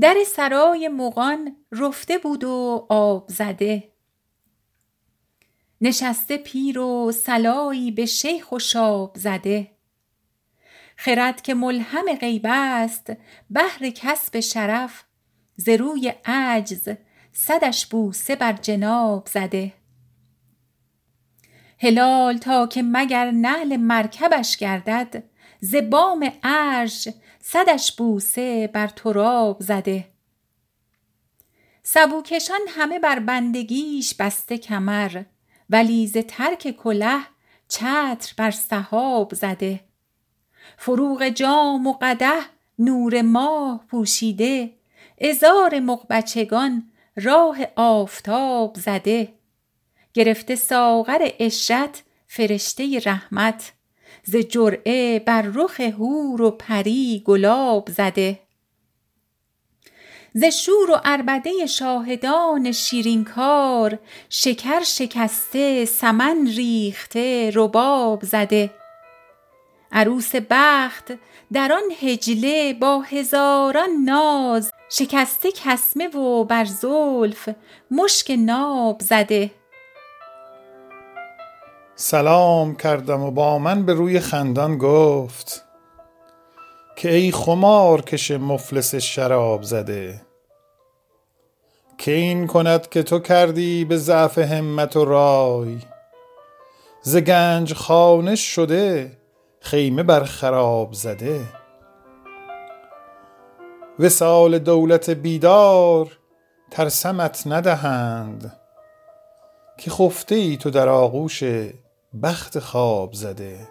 در سرای مغان رفته بود و آب زده. نشسته پیر و صلایی به شیخ و شاب زده. خرد که ملهم غیب است بهر کسب شرف ز روی عجز صدش بوسه بر جناب زده. هلال تا که مگر نعل مرکبش گردد ز بام عرش صدش بوسه بر تراب زده. سبوکشان همه بر بندگیش بسته کمر ولی ز ترک کله چتر بر سحاب زده. فروغ جام و قدح نور ماه پوشیده عذار مغ بچگان راه آفتاب زده. گرفته ساغر عشرت فرشته رحمت ز جرعه بر رخ حور و پری گلاب زده. ز شور و عربده شاهدان شیرین کار شکر شکسته سمن ریخته رباب زده. عروس بخت در آن حجله با هزاران ناز شکسته کسمه و بر زلف مشک ناب زده. سلام کردم و با من به روی خندان گفت که ای خمارکش مفلس شراب زده که این کند که تو کردی به ضعف همت و رای؟ ز گنج خانه شده خیمه بر خراب زده. وصال دولت بیدار ترسمت ندهند که خفته ای تو در آغوش بخت خواب زده.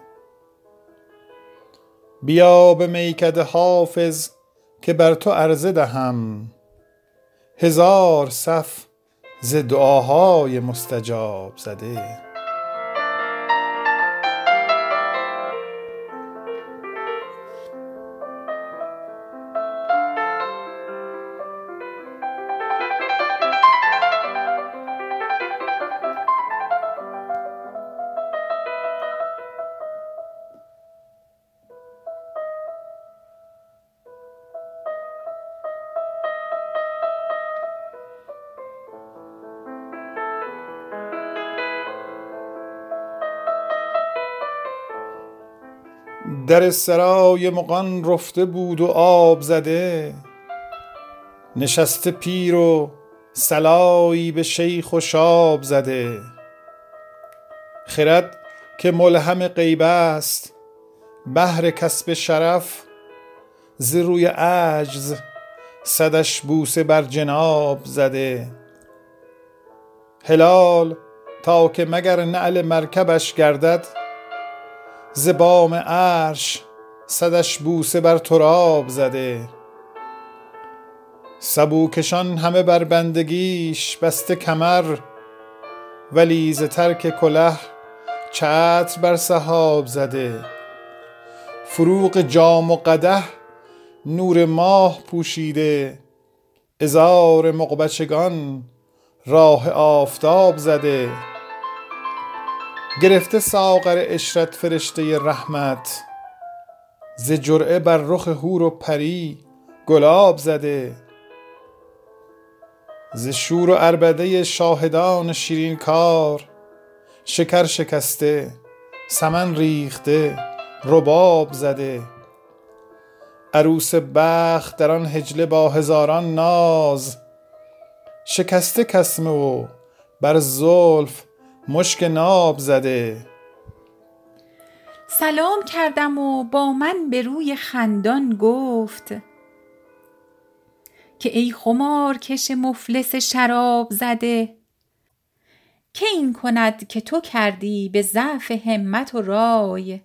بیا به میکده حافظ که بر تو عرضه دهم. هزار صف ز دعاهای مستجاب زده. در سرای مغان رفته بود و آب زده. نشسته پیر و صلایی به شیخ و شاب زده. خرد که ملهم غیب است بهر کسب شرف ز روی عجز صدش بوسه بر جناب زده. هلال تا که مگر نعل مرکبش گردد ز بام عرش صدش بوسه بر تراب زده. سبوکشان همه بر بندگیش بسته کمر ولی ز ترک کله چتر بر سحاب زده. فروغ جام و قدح نور ماه پوشیده. عذار مغ بچگان راه آفتاب زده. گرفته ساغر عشرت فرشته رحمت. ز جرعه بر رخ حور و پری گلاب زده. ز شور و عربده شاهدان شیرین کار شکر شکسته سمن ریخته رباب زده. عروس بخت در آن حجله با هزاران ناز. شکسته کسمه و بر زلف مشک ناب زده. سلام کردم و با من به روی خندان گفت که ای خمارکش مفلس شراب زده. که این کند که تو کردی به ضعف همت و رای؟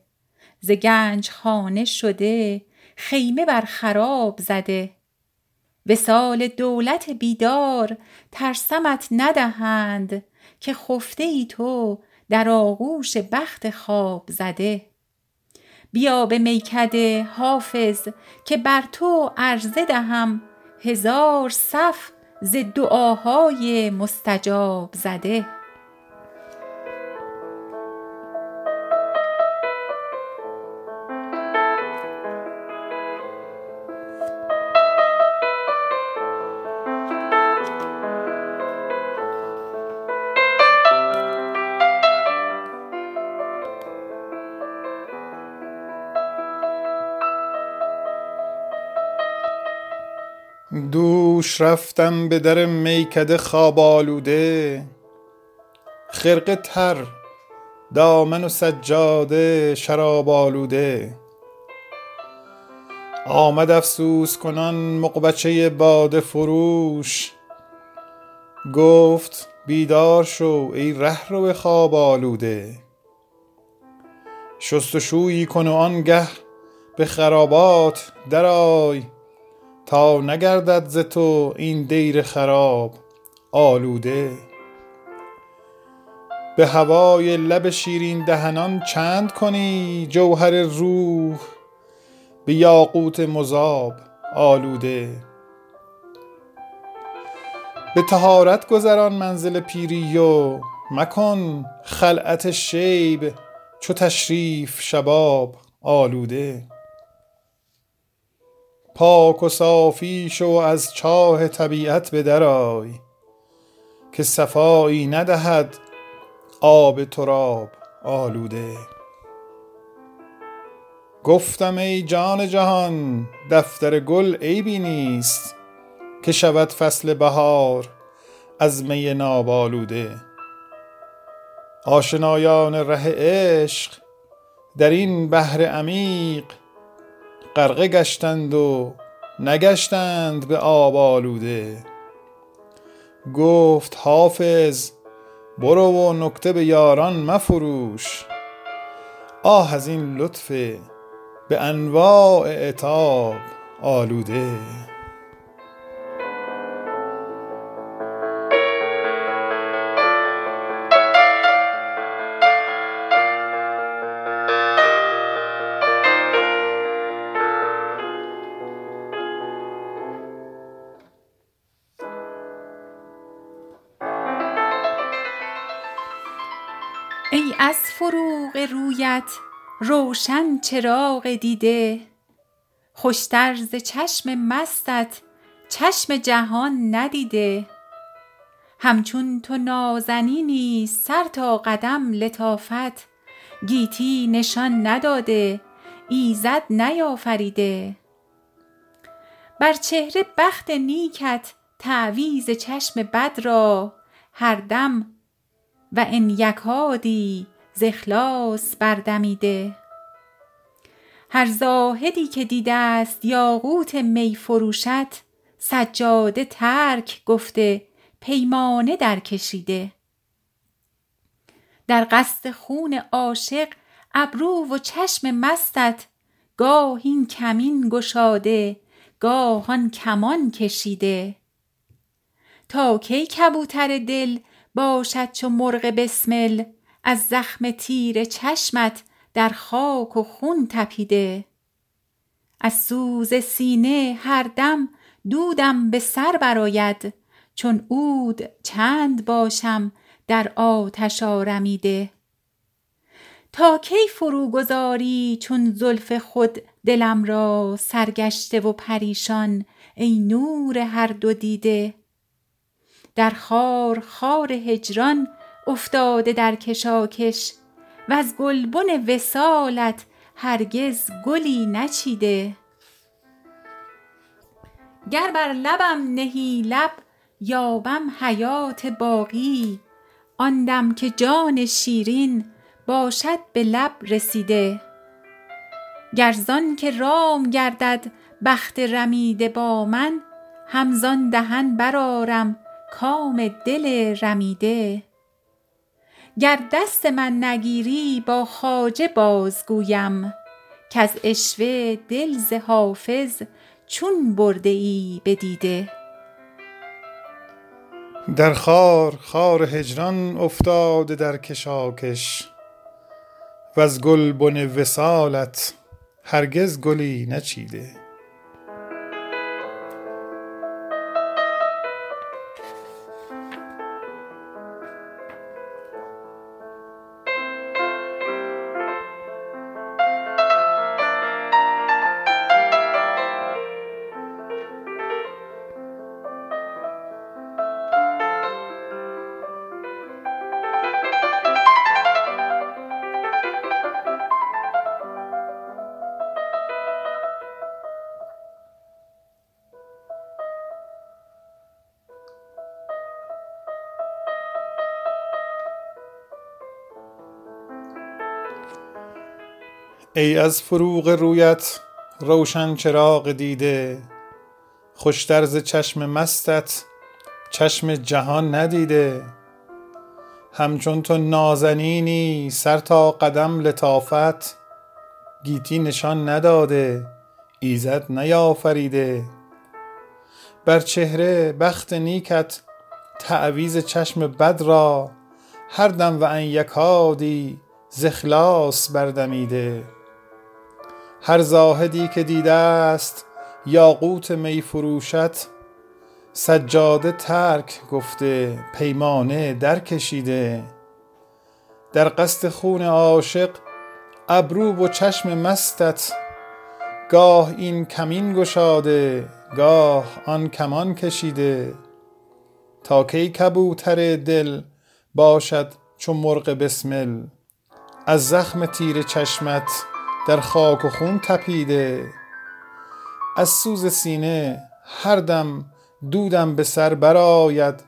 ز گنج خانه شده خیمه بر خراب زده. وصال دولت بیدار ترسمت ندهند. که خفته ای تو در آغوش بخت خواب زده. بیا به میکده حافظ که بر تو عرضه دهم هزار صف ز دعاهای مستجاب زده. دوش رفتم به در میکده خواب آلوده. خرقه تر دامن و سجاده شراب آلوده. آمد افسوس کنان مغبچه باده فروش. گفت بیدار شو ای رهرو خواب آلوده. شست و شویی کن و آنگه به خرابات درآی. تا نگردد ز تو این دیر خراب آلوده. به هوای لب شیرین دهنان چند کنی جوهر روح به یاقوت مذاب آلوده. به طهارت گذران منزل پیری و مکن خلعت شیب چو تشریف شباب آلوده. پاک و صافی شو از چاه طبیعت به درآی که صفایی ندهد آب تراب آلوده. گفتم ای جان جهان دفتر گل عیبی نیست که شود فصل بهار از می ناب آلوده آشنایان ره عشق در این بحر عمیق غرقه گشتند و نگشتند به آب آلوده. گفت حافظ برو و نکته به یاران مفروش. آه از این لطف به انواع عتاب آلوده. رویت روشن چراغ دیده. خوشتر ز چشم مستت چشم جهان ندیده. همچون تو نازنینی سر تا قدم لطافت گیتی نشان نداده ایزد نیافریده. بر چهره بخت نیکت تعویذ چشم بد را هر دم و ان یکادی ز اخلاص بردمیده. هر زاهدی که دیده ست یاقوت می فروشت سجاده ترک گفته پیمانه درکشیده در قصد خون عاشق ابرو و چشم مستت گاه این کمین گشاده گاه آن کمان کشیده. تا کی کبوتر دل باشد چو مرغ بسمل از زخم تیر چشمت در خاک و خون تپیده. از سوز سینه هر دم دودم به سر برآید چون عود چند باشم در آتش آرمیده. تا کی فرو گذاری چون زلف خود دلم را سرگشته و پریشان ای نور هر دو دیده. در خار خار هجران افتاده در کشاکش وز گلبن وصالت هرگز گلی نچیده. گر بر لبم نهی لب یابم حیات باقی. آن دم که جان شیرین باشد به لب رسیده. گر زانک رام گردد بخت رمیده با من هم زان دهن برآرم کام دل رمیده. گر دست من نگیری با خواجه بازگویم. کز عشوه دل ز حافظ چون برده ای بدیده در خار خار هجران افتاده در کشاکش. وز گلبن وصالت هرگز گلی نچیده. ای از فروغ رویت روشن چراغ دیده خوشتر ز چشم مستت چشم جهان ندیده. همچون تو نازنینی سر تا قدم لطافت گیتی نشان نداده ایزد نیافریده. بر چهره بخت نیکت تعویز چشم بد را هر دم و ان یکادی ز بردمیده. هر زاهدی که دیده است یاقوت می فروشت سجاده ترک گفته پیمانه درکشیده. در قصد خون عاشق ابرو و چشم مستت. گاه این کمین گشاده گاه آن کمان کشیده. تا کی کبوتر دل باشد چو مرغ بسمل. از زخم تیر چشمت در خاک و خون تپیده. از سوز سینه هر دم دودم به سر برآید.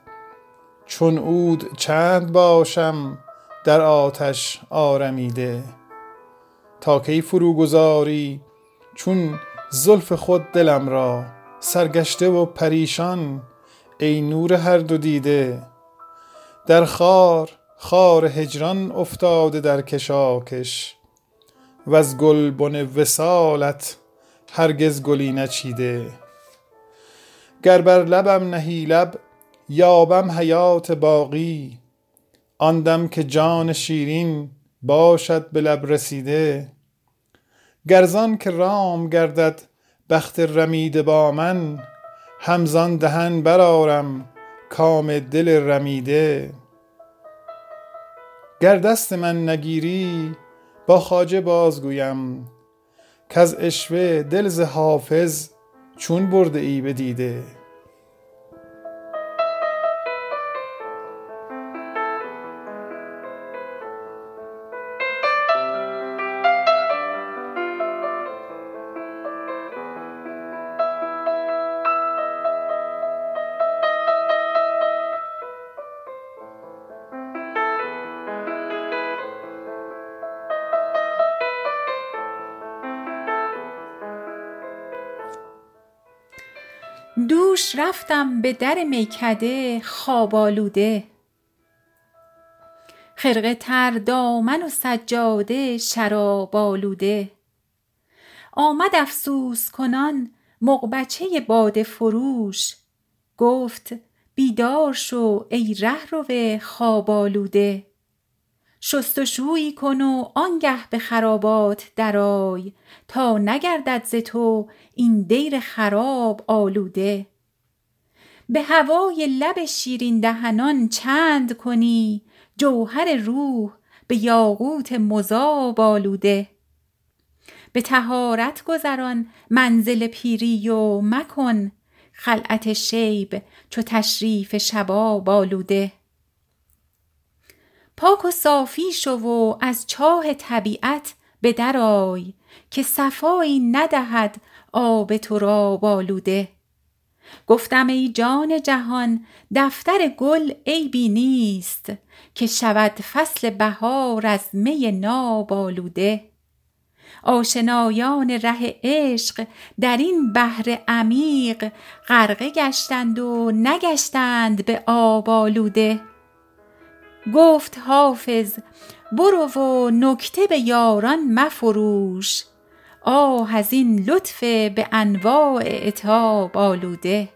چون عود چند باشم در آتش آرمیده. تا کی فروگذاری چون زلف خود دلم را سرگشته و پریشان ای نور هر دو دیده. در خار خار هجران افتاده در کشاکش. وز گلبن وصالت هرگز گلی نچیده. گر بر لبم نهی لب یابم حیات باقی. آن دم که جان شیرین باشد به لب رسیده. گر زانک رام گردد بخت رمیده با من هم زان دهن برآرم کام دل رمیده. گر دست من نگیری با خواجه بازگویم. کز عشوه دل ز حافظ چون برده ای به دیده؟ رفتم به در میکده خواب آلوده. خرقه تر دامن و سجاده شراب آلوده. آمد افسوس کنان مغبچه باده فروش. گفت بیدار شو ای رهرو خواب آلوده. شست و شویی کن و آنگه به خرابات درآی تا نگردد ز تو این دیر خراب آلوده. به هوای لب شیرین دهنان چند کنی؟ جوهر روح به یاقوت مذاب آلوده. به طهارت گذران منزل پیری و مکن خلعت شیب چو تشریف شباب آلوده. پاک و صافی شو و از چاه طبیعت به در آی که صفایی ندهد آب تراب آلوده. گفتم ای جان جهان دفتر گل عیبی نیست که شود فصل بهار از می ناب آلوده. آشنایان ره عشق در این بحر عمیق غرقه گشتند و نگشتند به آب آلوده. گفت حافظ برو و نکته به یاران مفروش. آه از این لطف به انواع عتاب آلوده.